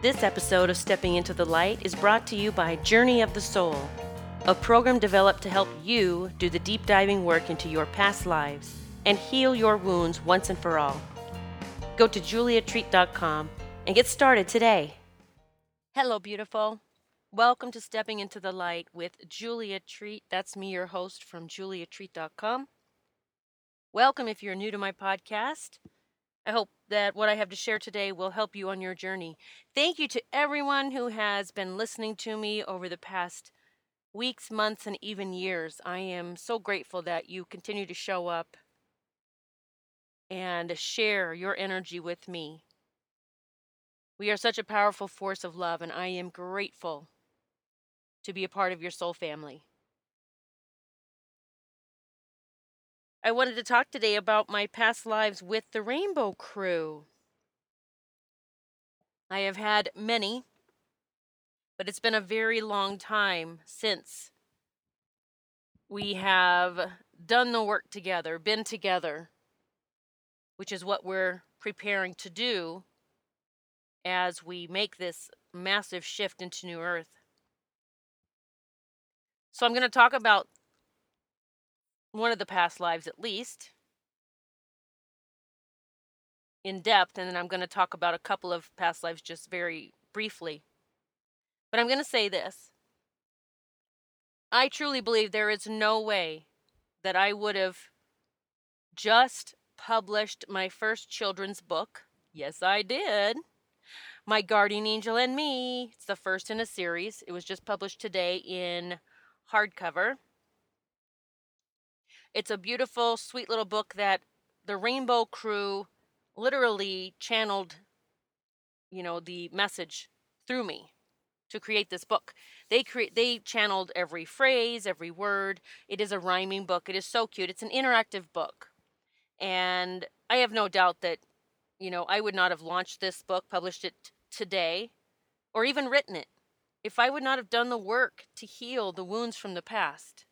This episode of Stepping into the Light is brought to you by Journey of the Soul, a program developed to help you do the deep diving work into your past lives and heal your wounds once and for all. Go to juliatreat.com and get started today. Hello, beautiful. Welcome to Stepping into the Light with Julia Treat. That's me, your host from juliatreat.com. Welcome if you're new to my podcast. I hope that what I have to share today will help you on your journey. Thank you to everyone who has been listening to me over the past weeks, months, and even years. I am so grateful that you continue to show up and share your energy with me. We are such a powerful force of love, and I am grateful to be a part of your soul family. I wanted to talk today about my past lives with the Rainbow Crew. I have had many, but it's been a very long time since we have done the work together, been together, which is what we're preparing to do as we make this massive shift into New Earth. So, I'm going to talk about one of the past lives at least in depth, and then I'm going to talk about a couple of past lives just very briefly. But I'm going to say this I truly believe there is no way that I would have just published my first children's book. Yes, I did. My Guardian Angel and Me. It's the first in a series. It was just published today in hardcover. It's a beautiful, sweet little book that the Rainbow Crew literally channeled, you know, the message through me to create this book. They create they channeled every phrase, every word. It is a rhyming book. It is so cute. It's an interactive book. And I have no doubt that you know, I would not have launched this book, published it today, or even written it if I would not have done the work to heal the wounds from the past.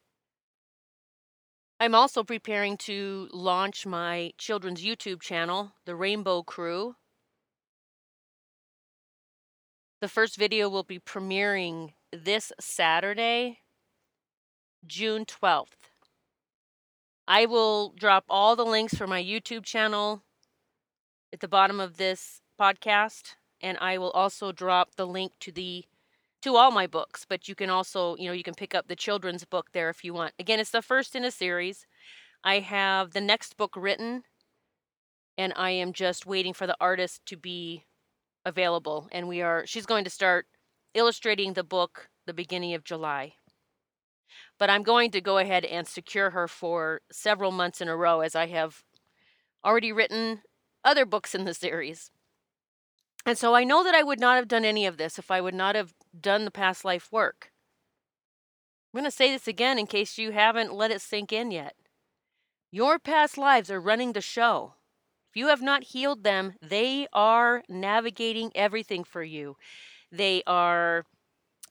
I'm also preparing to launch my children's YouTube channel, The Rainbow Crew. The first video will be premiering this Saturday, June 12th. I will drop all the links for my YouTube channel at the bottom of this podcast, and I will also drop the link to the to all my books, but you can also, you know, you can pick up the children's book there if you want. Again, it's the first in a series. I have the next book written and I am just waiting for the artist to be available and we are she's going to start illustrating the book the beginning of July. But I'm going to go ahead and secure her for several months in a row as I have already written other books in the series. And so I know that I would not have done any of this if I would not have done the past life work. I'm going to say this again in case you haven't let it sink in yet. Your past lives are running the show. If you have not healed them, they are navigating everything for you. They are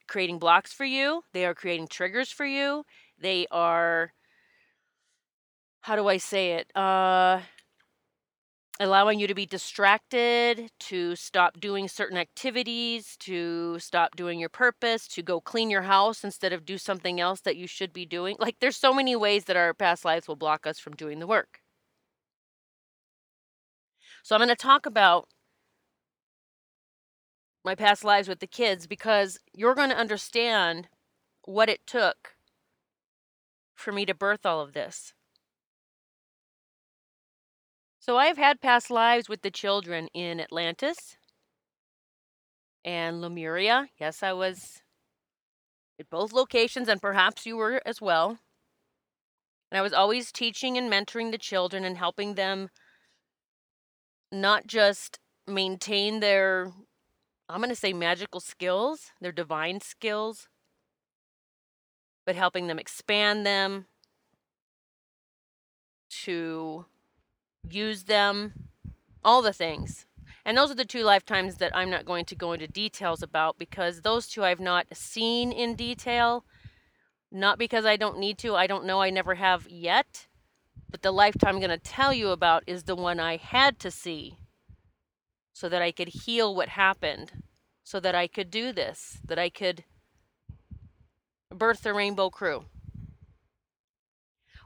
creating blocks for you, they are creating triggers for you, they are, how do I say it? Uh, allowing you to be distracted, to stop doing certain activities, to stop doing your purpose, to go clean your house instead of do something else that you should be doing. Like there's so many ways that our past lives will block us from doing the work. So I'm going to talk about my past lives with the kids because you're going to understand what it took for me to birth all of this. So I've had past lives with the children in Atlantis and Lemuria. Yes, I was at both locations, and perhaps you were as well. And I was always teaching and mentoring the children and helping them not just maintain their, I'm going to say magical skills, their divine skills, but helping them expand them to use them, all the things. And those are the two lifetimes that I'm not going to go into details about because those two I've not seen in detail. Not because I don't need to, I don't know, I never have yet. But the lifetime I'm going to tell you about is the one I had to see so that I could heal what happened so that I could do this, that I could birth the Rainbow Crew.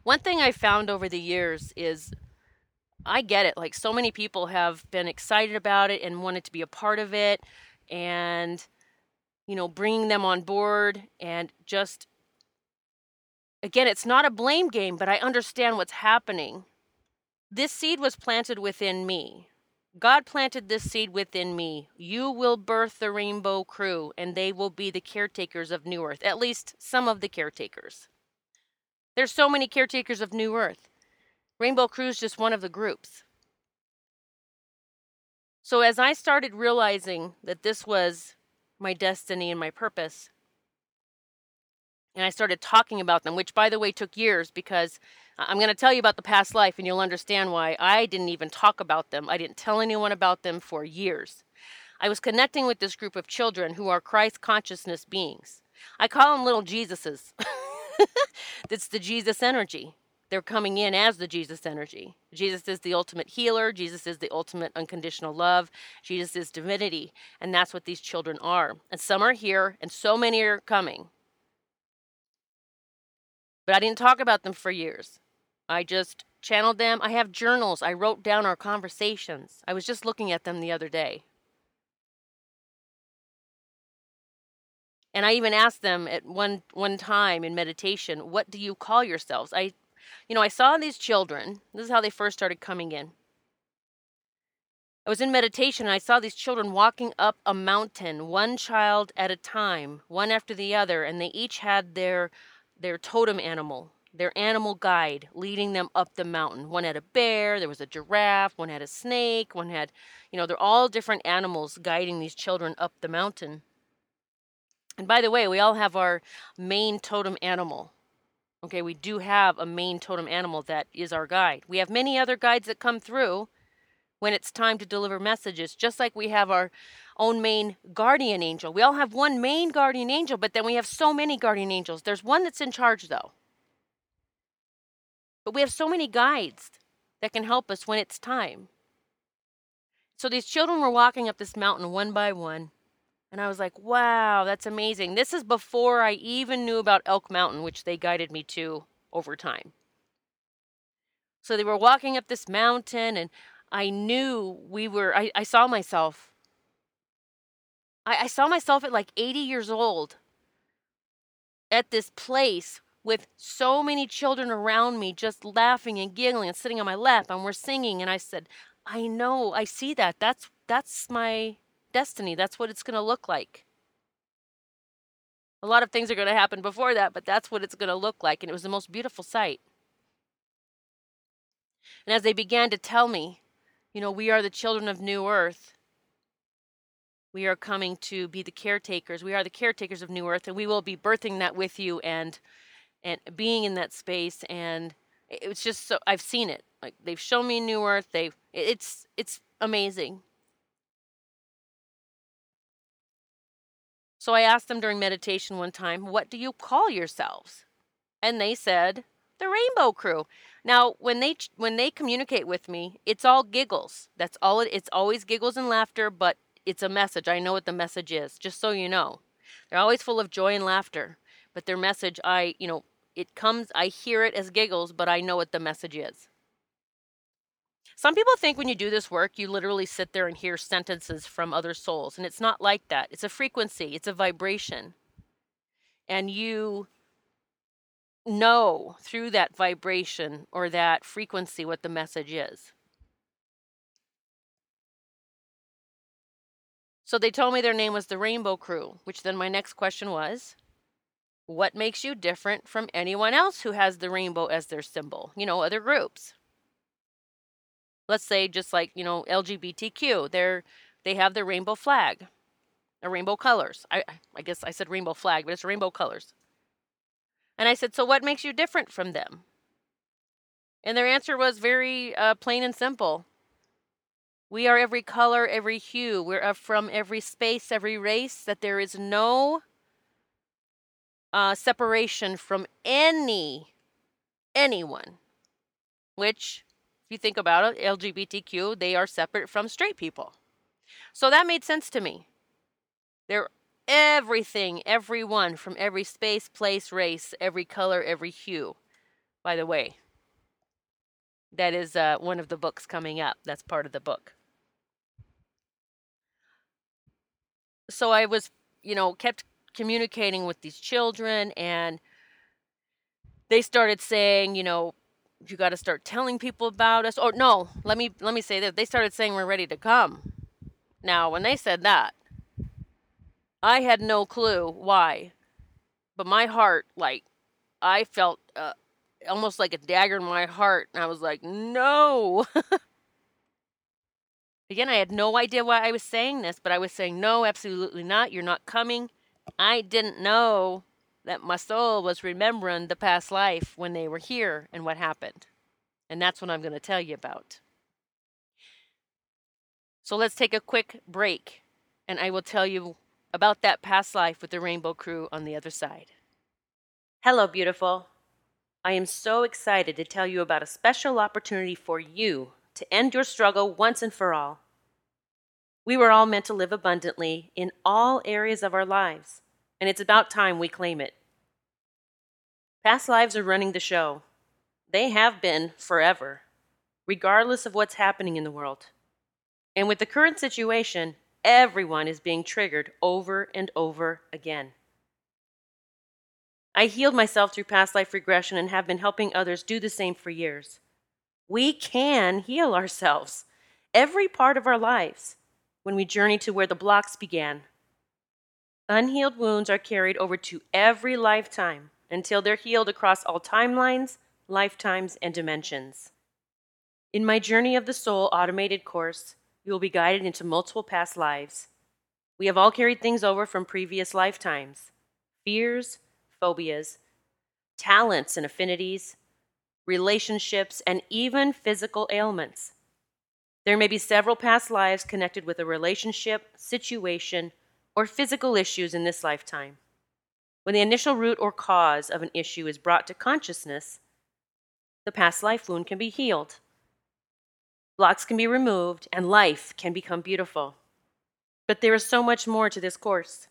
One thing I found over the years is I get it. Like so many people have been excited about it and wanted to be a part of it and you know, bringing them on board and just again, it's not a blame game, but I understand what's happening. This seed was planted within me. God planted this seed within me. You will birth the rainbow crew, and they will be the caretakers of New Earth, at least some of the caretakers. There's so many caretakers of New Earth. Rainbow Crew is just one of the groups. So as I started realizing that this was my destiny and my purpose, and I started talking about them, which by the way took years because I'm going to tell you about the past life and you'll understand why I didn't even talk about them. I didn't tell anyone about them for years. I was connecting with this group of children who are Christ consciousness beings. I call them little Jesuses. That's the Jesus energy. They're coming in as the Jesus energy. Jesus is the ultimate healer. Jesus is the ultimate unconditional love. Jesus is divinity. And that's what these children are. And some are here, and so many are coming. But I didn't talk about them for years. I just channeled them. I have journals. I wrote down our conversations. I was just looking at them the other day. And I even asked them at one one time in meditation, "What do you call yourselves?" I you know, I saw these children. This is how they first started coming in. I was in meditation and I saw these children walking up a mountain, one child at a time, one after the other, and they each had their their totem animal, their animal guide leading them up the mountain. One had a bear, there was a giraffe, one had a snake, one had, you know, they're all different animals guiding these children up the mountain. And by the way, we all have our main totem animal. Okay, we do have a main totem animal that is our guide. We have many other guides that come through when it's time to deliver messages, just like we have our own main guardian angel. We all have one main guardian angel, but then we have so many guardian angels. There's one that's in charge, though. But we have so many guides that can help us when it's time. So these children were walking up this mountain one by one, and I was like, wow, that's amazing. This is before I even knew about Elk Mountain, which they guided me to over time. So they were walking up this mountain, and I knew we were, I, I saw myself. I, I saw myself at like 80 years old at this place with so many children around me just laughing and giggling and sitting on my lap and we're singing and I said, "I know, I see that. That's that's my destiny. That's what it's going to look like. A lot of things are going to happen before that, but that's what it's going to look like. And it was the most beautiful sight. And as they began to tell me, you know, we are the children of New Earth, we are coming to be the caretakers. We are the caretakers of New Earth, and we will be birthing that with you and and being in that space. And it's just so I've seen it. Like they've shown me New Earth. They've it's it's amazing. So I asked them during meditation one time, What do you call yourselves? And they said, The Rainbow Crew. Now, when they when they communicate with me, it's all giggles. That's all it it's always giggles and laughter, but it's a message. I know what the message is, just so you know. They're always full of joy and laughter, but their message I, you know, it comes I hear it as giggles, but I know what the message is. Some people think when you do this work, you literally sit there and hear sentences from other souls, and it's not like that. It's a frequency, it's a vibration. And you know through that vibration or that frequency what the message is. So they told me their name was the Rainbow Crew, which then my next question was what makes you different from anyone else who has the rainbow as their symbol? You know, other groups let's say just like you know lgbtq they're they have their rainbow flag the rainbow colors. I i guess i said rainbow flag but it's rainbow colors. And i said so what makes you different from them? And their answer was very uh, plain and simple. We are every color every hue. We're from every space every race that there is no uh, separation from any anyone. Which you think about it, LGBTQ, they are separate from straight people. So that made sense to me. They're everything, everyone from every space, place, race, every color, every hue. By the way, that is uh, one of the books coming up. That's part of the book. So I was, you know, kept communicating with these children and they started saying, you know, you got to start telling people about us. Or no, let me let me say this. They started saying we're ready to come. Now, when they said that, I had no clue why. But my heart like I felt uh, almost like a dagger in my heart and I was like, "No." Again, I had no idea why I was saying this, but I was saying, "No, absolutely not. You're not coming." I didn't know that my soul was remembering the past life when they were here and what happened. And that's what I'm going to tell you about. So let's take a quick break, and I will tell you about that past life with the Rainbow Crew on the other side. Hello, beautiful. I am so excited to tell you about a special opportunity for you to end your struggle once and for all. We were all meant to live abundantly in all areas of our lives, and it's about time we claim it. Past lives are running the show. They have been forever, regardless of what's happening in the world. And with the current situation, everyone is being triggered over and over again. I healed myself through past life regression and have been helping others do the same for years. We can heal ourselves, every part of our lives, when we journey to where the blocks began. Unhealed wounds are carried over to every lifetime until they're healed across all timelines, lifetimes, and dimensions. In my Journey of the Soul automated course, you will be guided into multiple past lives. We have all carried things over from previous lifetimes fears, phobias, talents and affinities, relationships, and even physical ailments. There may be several past lives connected with a relationship, situation, or physical issues in this lifetime. When the initial root or cause of an issue is brought to consciousness, the past life wound can be healed. Blocks can be removed, and life can become beautiful. But there is so much more to this course.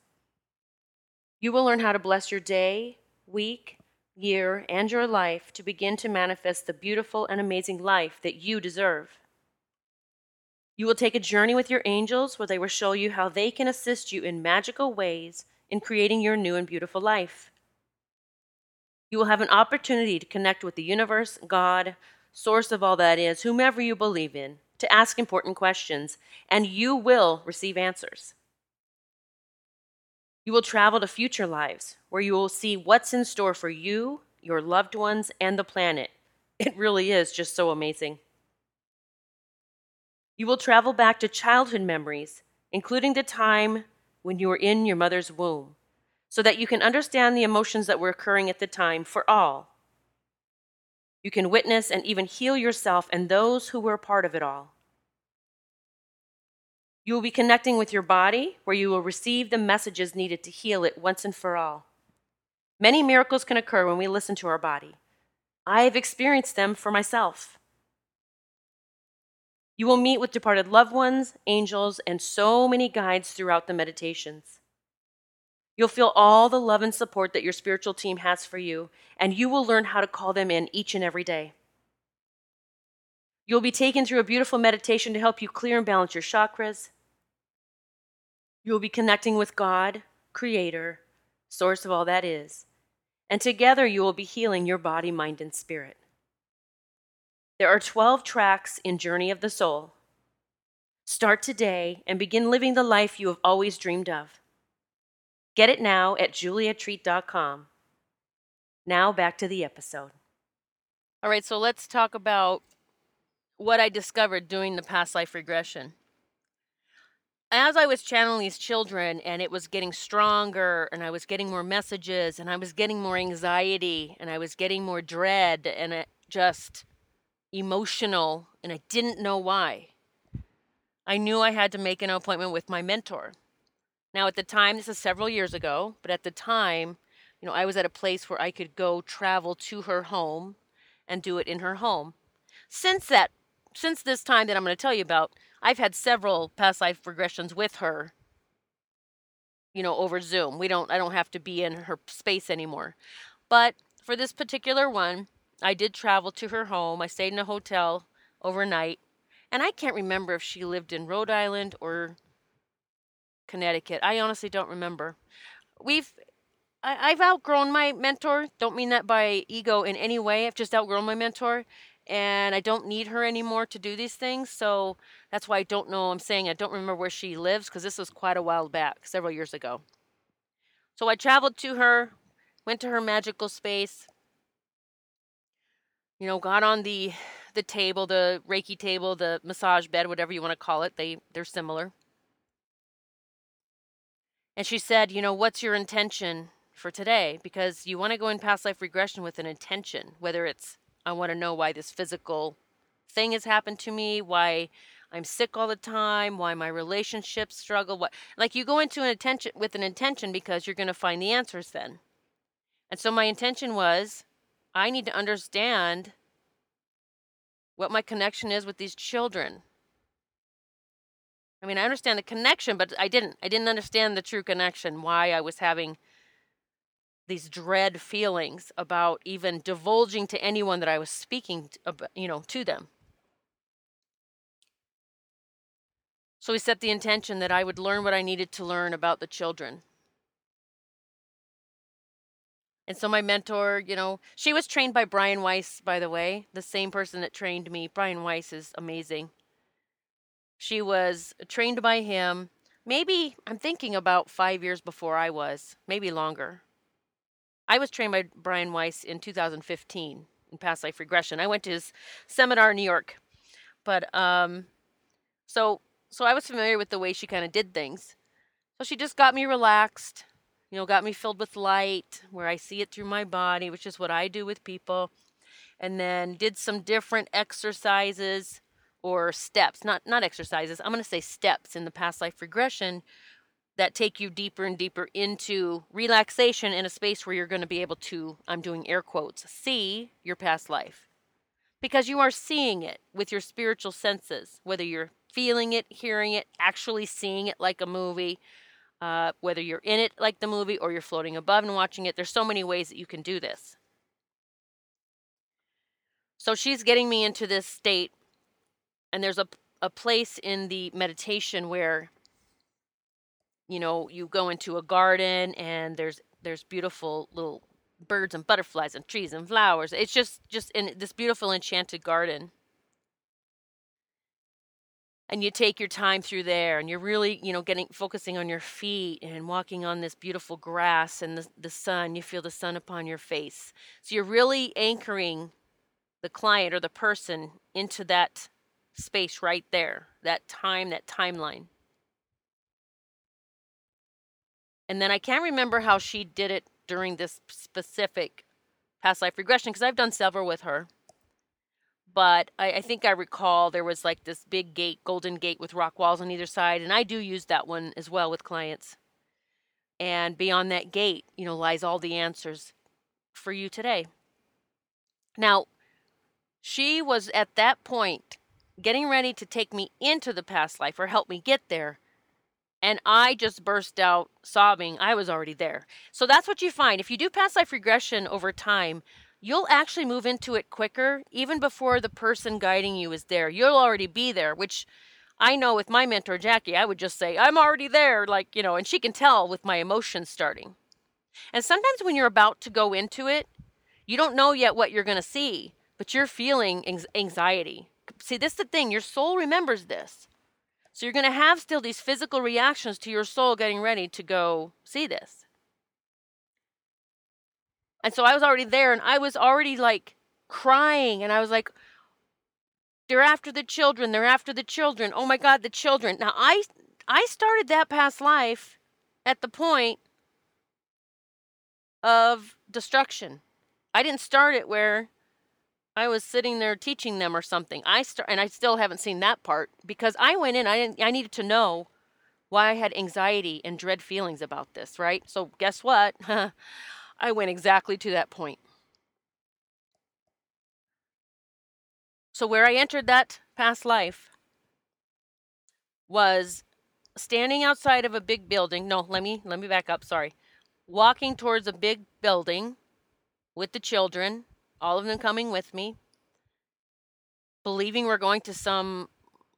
You will learn how to bless your day, week, year, and your life to begin to manifest the beautiful and amazing life that you deserve. You will take a journey with your angels where they will show you how they can assist you in magical ways in creating your new and beautiful life. You will have an opportunity to connect with the universe, God, source of all that is, whomever you believe in, to ask important questions, and you will receive answers. You will travel to future lives where you will see what's in store for you, your loved ones, and the planet. It really is just so amazing. You will travel back to childhood memories, including the time when you were in your mother's womb, so that you can understand the emotions that were occurring at the time for all. You can witness and even heal yourself and those who were a part of it all. You will be connecting with your body, where you will receive the messages needed to heal it once and for all. Many miracles can occur when we listen to our body. I have experienced them for myself. You will meet with departed loved ones, angels, and so many guides throughout the meditations. You'll feel all the love and support that your spiritual team has for you, and you will learn how to call them in each and every day. You'll be taken through a beautiful meditation to help you clear and balance your chakras. You will be connecting with God, Creator, source of all that is, and together you will be healing your body, mind, and spirit. There are 12 tracks in Journey of the Soul. Start today and begin living the life you have always dreamed of. Get it now at juliatreat.com. Now back to the episode. All right, so let's talk about what I discovered doing the past life regression. As I was channeling these children and it was getting stronger and I was getting more messages and I was getting more anxiety and I was getting more dread and it just emotional, and I didn't know why. I knew I had to make an appointment with my mentor. Now, at the time, this is several years ago, but at the time, you know, I was at a place where I could go travel to her home and do it in her home. Since that, since this time that I'm going to tell you about, I've had several past life regressions with her. you know, over Zoom. We don't I don't have to be in her space anymore. But for this particular one, I did travel to her home. I stayed in a hotel overnight. And I can't remember if she lived in Rhode Island or Connecticut. I honestly don't remember. We've I, I've outgrown my mentor. Don't mean that by ego in any way. I've just outgrown my mentor and I don't need her anymore to do these things. So that's why I don't know. I'm saying I don't remember where she lives because this was quite a while back, several years ago. So I traveled to her, went to her magical space, you know, got on the the table, the Reiki table, the massage bed, whatever you want to call it. They they're similar. And she said, you know, what's your intention for today? Because you want to go in past life regression with an intention, whether it's I want to know why this physical thing has happened to me, why I'm sick all the time, why my relationships struggle, what like you go into an intention with an intention because you're going to find the answers then. And so my intention was I need to understand what my connection is with these children. I mean, I understand the connection, but I didn't. I didn't understand the true connection, why I was having these dread feelings about even divulging to anyone that I was speaking, to, you know, to them. So we set the intention that I would learn what I needed to learn about the children. And so my mentor, you know, she was trained by Brian Weiss, by the way, the same person that trained me. Brian Weiss is amazing. She was trained by him, maybe, I'm thinking about five years before I was, maybe longer. I was trained by Brian Weiss in 2015 in past life regression. I went to his seminar in New York. But um so so I was familiar with the way she kind of did things. So she just got me relaxed, you know, got me filled with light where I see it through my body, which is what I do with people. And then did some different exercises or steps, not not exercises. I'm going to say steps in the past life regression that take you deeper and deeper into relaxation in a space where you're going to be able to, I'm doing air quotes, see your past life. Because you are seeing it with your spiritual senses, whether you're feeling it, hearing it, actually seeing it like a movie, uh, whether you're in it like the movie or you're floating above and watching it. There's so many ways that you can do this. So she's getting me into this state, and there's a, a place in the meditation where you know, you go into a garden and there's there's beautiful little birds and butterflies and trees and flowers. It's just just in this beautiful enchanted garden. And you take your time through there and you're really, you know, getting focusing on your feet and walking on this beautiful grass and the, the sun. You feel the sun upon your face. So you're really anchoring the client or the person into that space right there, that time, that timeline. And then I can't remember how she did it during this specific past life regression because I've done several with her. But I, I, think I recall there was like this big gate, golden gate with rock walls on either side. And I do use that one as well with clients. And beyond that gate, you know, lies all the answers for you today. Now, she was at that point getting ready to take me into the past life or help me get there and I just burst out sobbing. I was already there. So that's what you find. If you do past life regression over time, you'll actually move into it quicker, even before the person guiding you is there. You'll already be there, which I know with my mentor, Jackie, I would just say, I'm already there. Like, you know, and she can tell with my emotions starting. And sometimes when you're about to go into it, you don't know yet what you're going to see, but you're feeling anxiety. See, this is the thing. Your soul remembers this. So you're going to have still these physical reactions to your soul getting ready to go see this. And so I was already there and I was already like crying and I was like they're after the children, they're after the children. Oh my god, the children. Now I I started that past life at the point of destruction. I didn't start it where I was sitting there teaching them or something. I start, and I still haven't seen that part because I went in. I didn't. I needed to know why I had anxiety and dread feelings about this. Right. So guess what? I went exactly to that point. So where I entered that past life was standing outside of a big building. No, let me let me back up. Sorry. Walking towards a big building with the children, all of them coming with me, believing we're going to some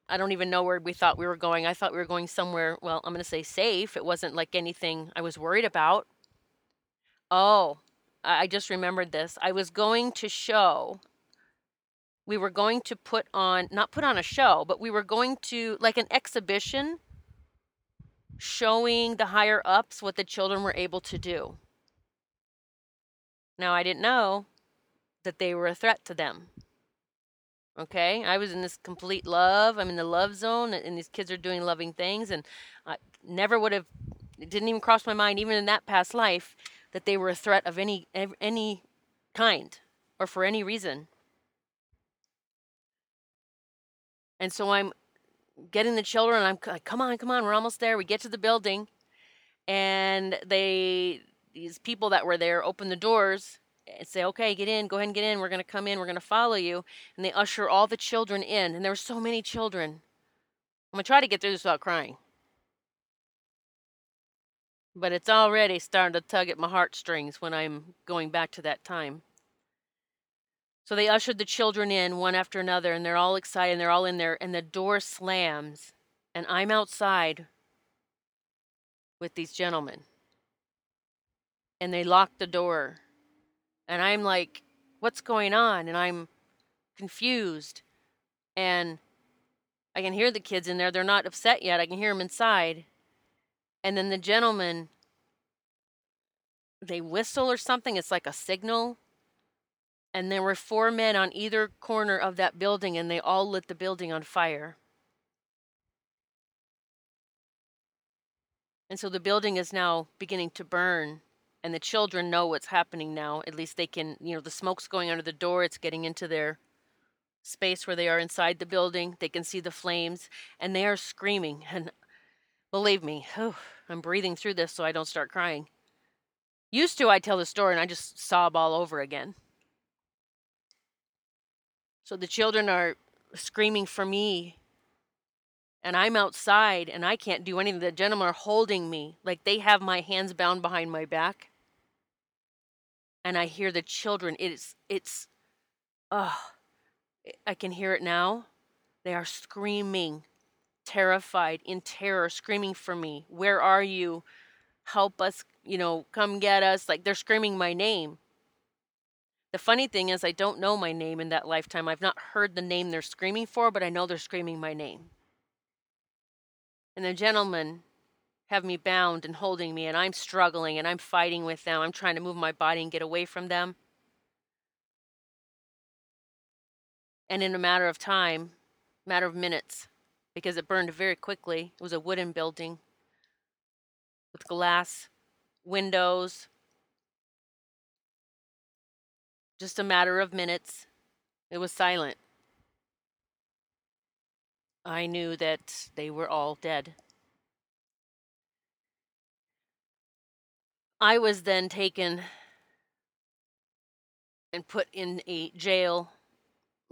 I don't even know where we thought we were going. I thought we were going somewhere, well, I'm going to say safe. It wasn't like anything I was worried about. Oh, I just remembered this. I was going to show, we were going to put on, not put on a show, but we were going to, like an exhibition, showing the higher ups what the children were able to do. Now, I didn't know that they were a threat to them. Okay, I was in this complete love. I'm in the love zone, and these kids are doing loving things, and I never would have. It didn't even cross my mind, even in that past life, that they were a threat of any any kind or for any reason. And so I'm getting the children. I'm like, come on, come on, we're almost there. We get to the building, and they these people that were there open the doors and say, okay, get in, go ahead and get in. We're gonna come in. We're gonna follow you. And they usher all the children in, and there were so many children. I'm gonna try to get through this without crying, but it's already starting to tug at my heartstrings when I'm going back to that time. So they ushered the children in one after another, and they're all excited, and they're all in there, and the door slams, and I'm outside with these gentlemen, and they lock the door, and I'm like, what's going on? And I'm confused, and I can hear the kids in there. They're not upset yet. I can hear them inside. And then the gentleman, they whistle or something. It's like a signal. And there were four men on either corner of that building, and they all lit the building on fire. And so the building is now beginning to burn. And the children know what's happening now. At least they can, you know, the smoke's going under the door, it's getting into their space where they are inside the building. They can see the flames, and they are screaming. And believe me, oh, I'm breathing through this so I don't start crying. Used to, I tell the story and I just sob all over again. So the children are screaming for me, and I'm outside and I can't do anything. The gentlemen are holding me, like they have my hands bound behind my back. And I hear the children. It's, it's, oh, I can hear it now. They are screaming, terrified, in terror, screaming for me. Where are you? Help us, you know, come get us. Like they're screaming my name. The funny thing is, I don't know my name in that lifetime. I've not heard the name they're screaming for, but I know they're screaming my name. And the gentlemen have me bound and holding me, and I'm struggling and I'm fighting with them. I'm trying to move my body and get away from them. And in a matter of time, matter of minutes, because it burned very quickly, it was a wooden building with glass windows. Just a matter of minutes, it was silent. I knew that they were all dead. I was then taken and put in a jail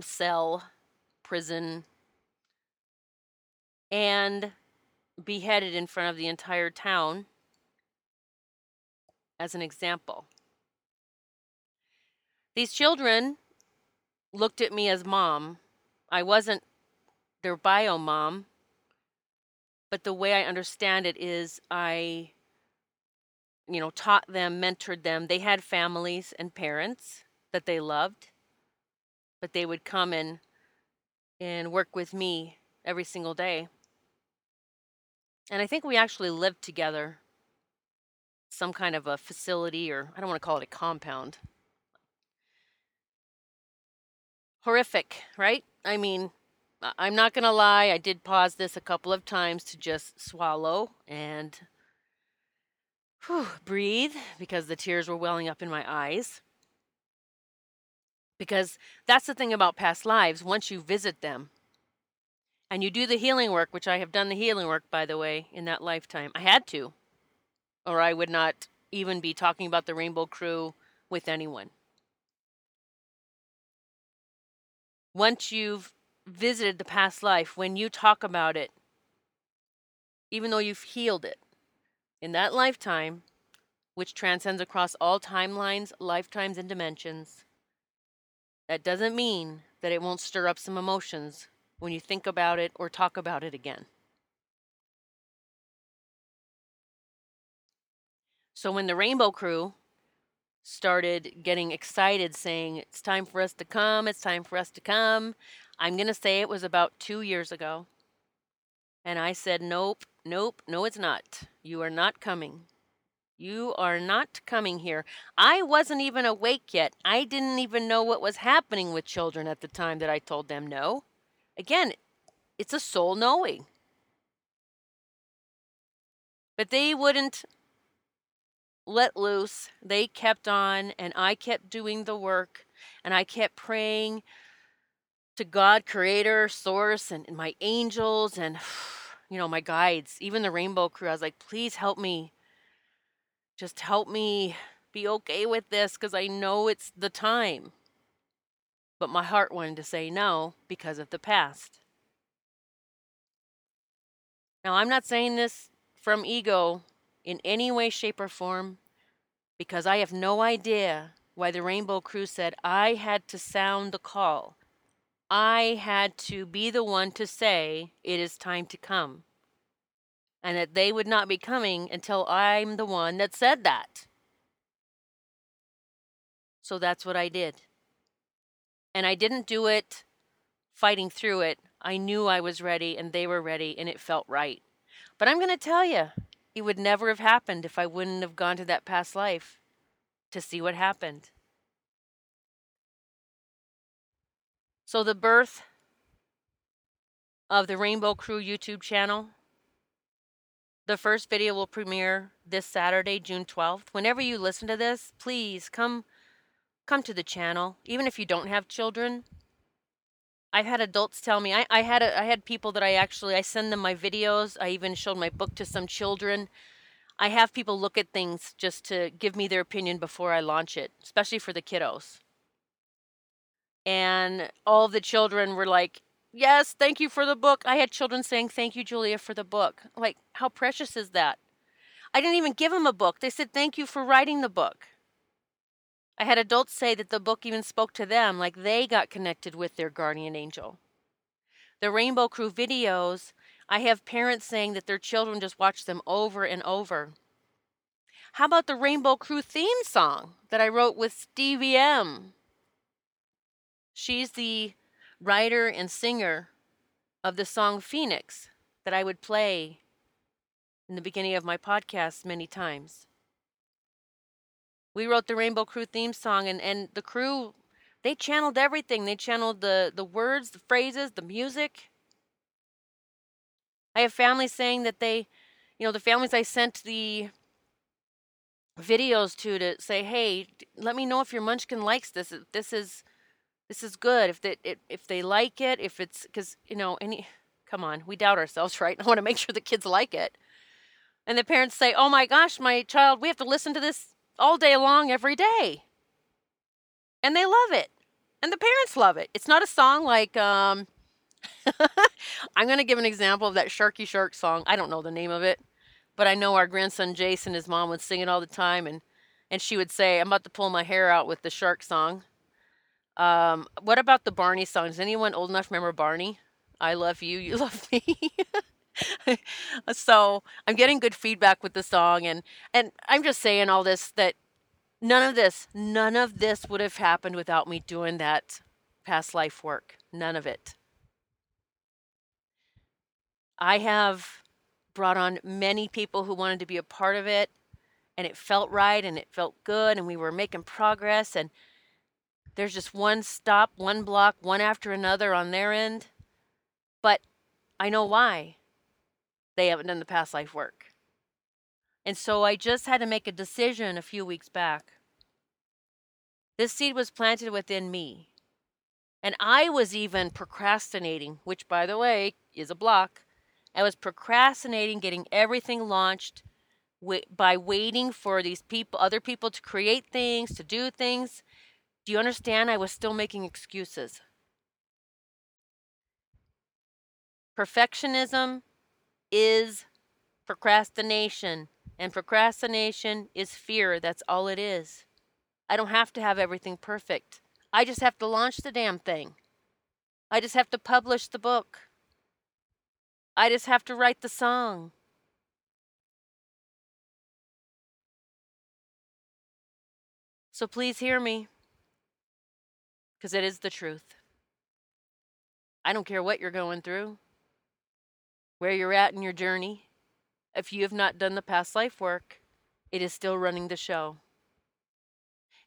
cell, prison, and beheaded in front of the entire town as an example. These children looked at me as mom. I wasn't their bio mom, but the way I understand it is I, you know, taught them, mentored them. They had families and parents that they loved, but they would come and and work with me every single day. And I think we actually lived together, some kind of a facility, or I don't want to call it a compound. Horrific, right? I mean, I'm not going to lie, I did pause this a couple of times to just swallow and whew, breathe because the tears were welling up in my eyes. Because that's the thing about past lives, once you visit them and you do the healing work, which I have done the healing work, by the way, in that lifetime, I had to, or I would not even be talking about the Rainbow Crew with anyone. Once you've visited the past life, when you talk about it, even though you've healed it in that lifetime, which transcends across all timelines, lifetimes, and dimensions, that doesn't mean that it won't stir up some emotions when you think about it or talk about it again. So when the Rainbow Crew started getting excited, saying, It's time for us to come, it's time for us to come, I'm going to say it was about two years ago. And I said, Nope, nope, no, it's not. You are not coming. You are not coming here. I wasn't even awake yet. I didn't even know what was happening with children at the time that I told them no. Again, it's a soul knowing. But they wouldn't let loose. They kept on, and I kept doing the work, and I kept praying to God, Creator, Source, and, my angels, and you know, my guides, even the Rainbow Crew. I was like, please help me just help me be okay with this because I know it's the time. But my heart wanted to say no because of the past. Now, I'm not saying this from ego in any way, shape, or form because I have no idea why the Rainbow Crew said I had to sound the call. I had to be the one to say, it is time to come and that they would not be coming until I'm the one that said that. So that's what I did. And I didn't do it fighting through it. I knew I was ready and they were ready and it felt right. But I'm going to tell you, it would never have happened if I wouldn't have gone to that past life to see what happened. So, the birth of the Rainbow Crew YouTube channel the first video will premiere this Saturday, June 12th. Whenever you listen to this, please come come to the channel, even if you don't have children. I've had adults tell me I, I had a, I had people that I actually I send them my videos. I even showed my book to some children. I have people look at things just to give me their opinion before I launch it, especially for the kiddos. And all the children were like, Yes, thank you for the book. I had children saying, Thank you, Julia, for the book. Like, how precious is that? I didn't even give them a book. They said, Thank you for writing the book. I had adults say that the book even spoke to them, like they got connected with their guardian angel. The Rainbow Crew videos, I have parents saying that their children just watch them over and over. How about the Rainbow Crew theme song that I wrote with Stevie M? She's the writer and singer of the song Phoenix that I would play in the beginning of my podcast many times. We wrote the Rainbow Crew theme song and, and the crew they channeled everything. They channeled the, the words, the phrases, the music. I have families saying that they, you know, the families I sent the videos to to say, hey, let me know if your munchkin likes this. This is this is good if they if they like it if it's because you know any come on we doubt ourselves right i want to make sure the kids like it and the parents say oh my gosh my child we have to listen to this all day long every day and they love it and the parents love it it's not a song like um i'm going to give an example of that sharky shark song i don't know the name of it but i know our grandson jason his mom would sing it all the time and and she would say i'm about to pull my hair out with the shark song um, what about the Barney songs? Is anyone old enough remember Barney? I love you, you love me. so I'm getting good feedback with the song, and and I'm just saying all this that none of this, none of this would have happened without me doing that past life work. None of it. I have brought on many people who wanted to be a part of it, and it felt right and it felt good, and we were making progress and there's just one stop, one block, one after another on their end. But I know why they haven't done the past life work. And so I just had to make a decision a few weeks back. This seed was planted within me. And I was even procrastinating, which, by the way, is a block. I was procrastinating getting everything launched by waiting for these people, other people to create things, to do things. Do you understand? I was still making excuses. Perfectionism is procrastination. And procrastination is fear. That's all it is. I don't have to have everything perfect. I just have to launch the damn thing. I just have to publish the book. I just have to write the song. So please hear me, because it is the truth. I don't care what you're going through, where you're at in your journey. If you have not done the past life work, it is still running the show.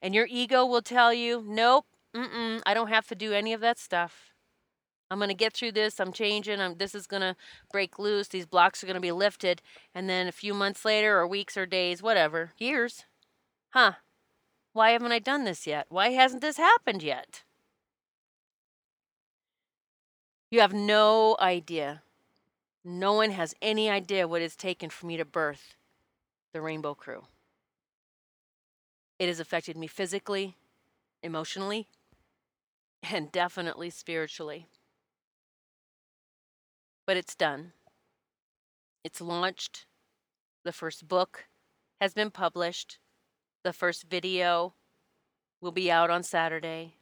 And your ego will tell you, nope, mm-mm, I don't have to do any of that stuff. I'm going to get through this. I'm changing. I'm, this is going to break loose. These blocks are going to be lifted. And then a few months later, or weeks, or days, whatever, years, huh, why haven't I done this yet? Why hasn't this happened yet? You have no idea. No one has any idea what it's taken for me to birth the Rainbow Crew. It has affected me physically, emotionally, and definitely spiritually. But it's done. It's launched. The first book has been published. The first video will be out on Saturday.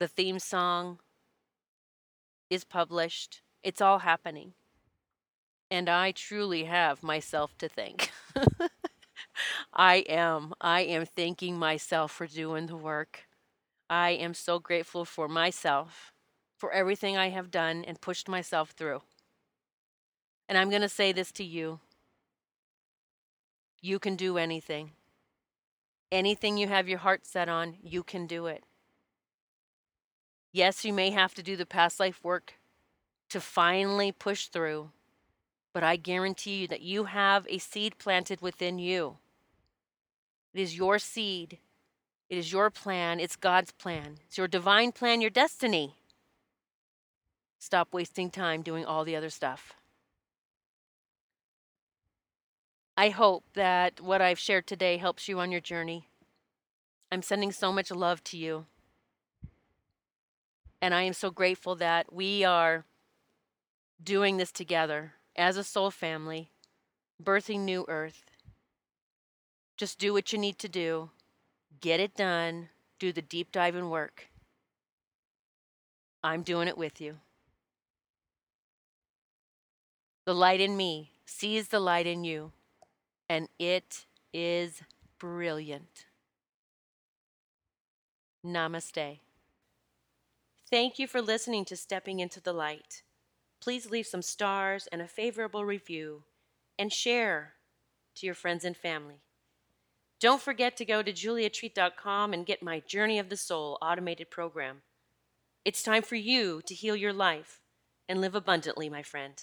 The theme song is published. It's all happening. And I truly have myself to thank. I am. I am thanking myself for doing the work. I am so grateful for myself, for everything I have done and pushed myself through. And I'm going to say this to you you can do anything. Anything you have your heart set on, you can do it. Yes, you may have to do the past life work to finally push through, but I guarantee you that you have a seed planted within you. It is your seed, it is your plan, it's God's plan, it's your divine plan, your destiny. Stop wasting time doing all the other stuff. I hope that what I've shared today helps you on your journey. I'm sending so much love to you. And I am so grateful that we are doing this together as a soul family, birthing New Earth. Just do what you need to do, get it done, do the deep dive and work. I'm doing it with you. The light in me sees the light in you and it is brilliant. Namaste. Thank you for listening to Stepping into the Light. Please leave some stars and a favorable review and share to your friends and family. Don't forget to go to juliatreat.com and get my Journey of the Soul automated program. It's time for you to heal your life and live abundantly, my friend.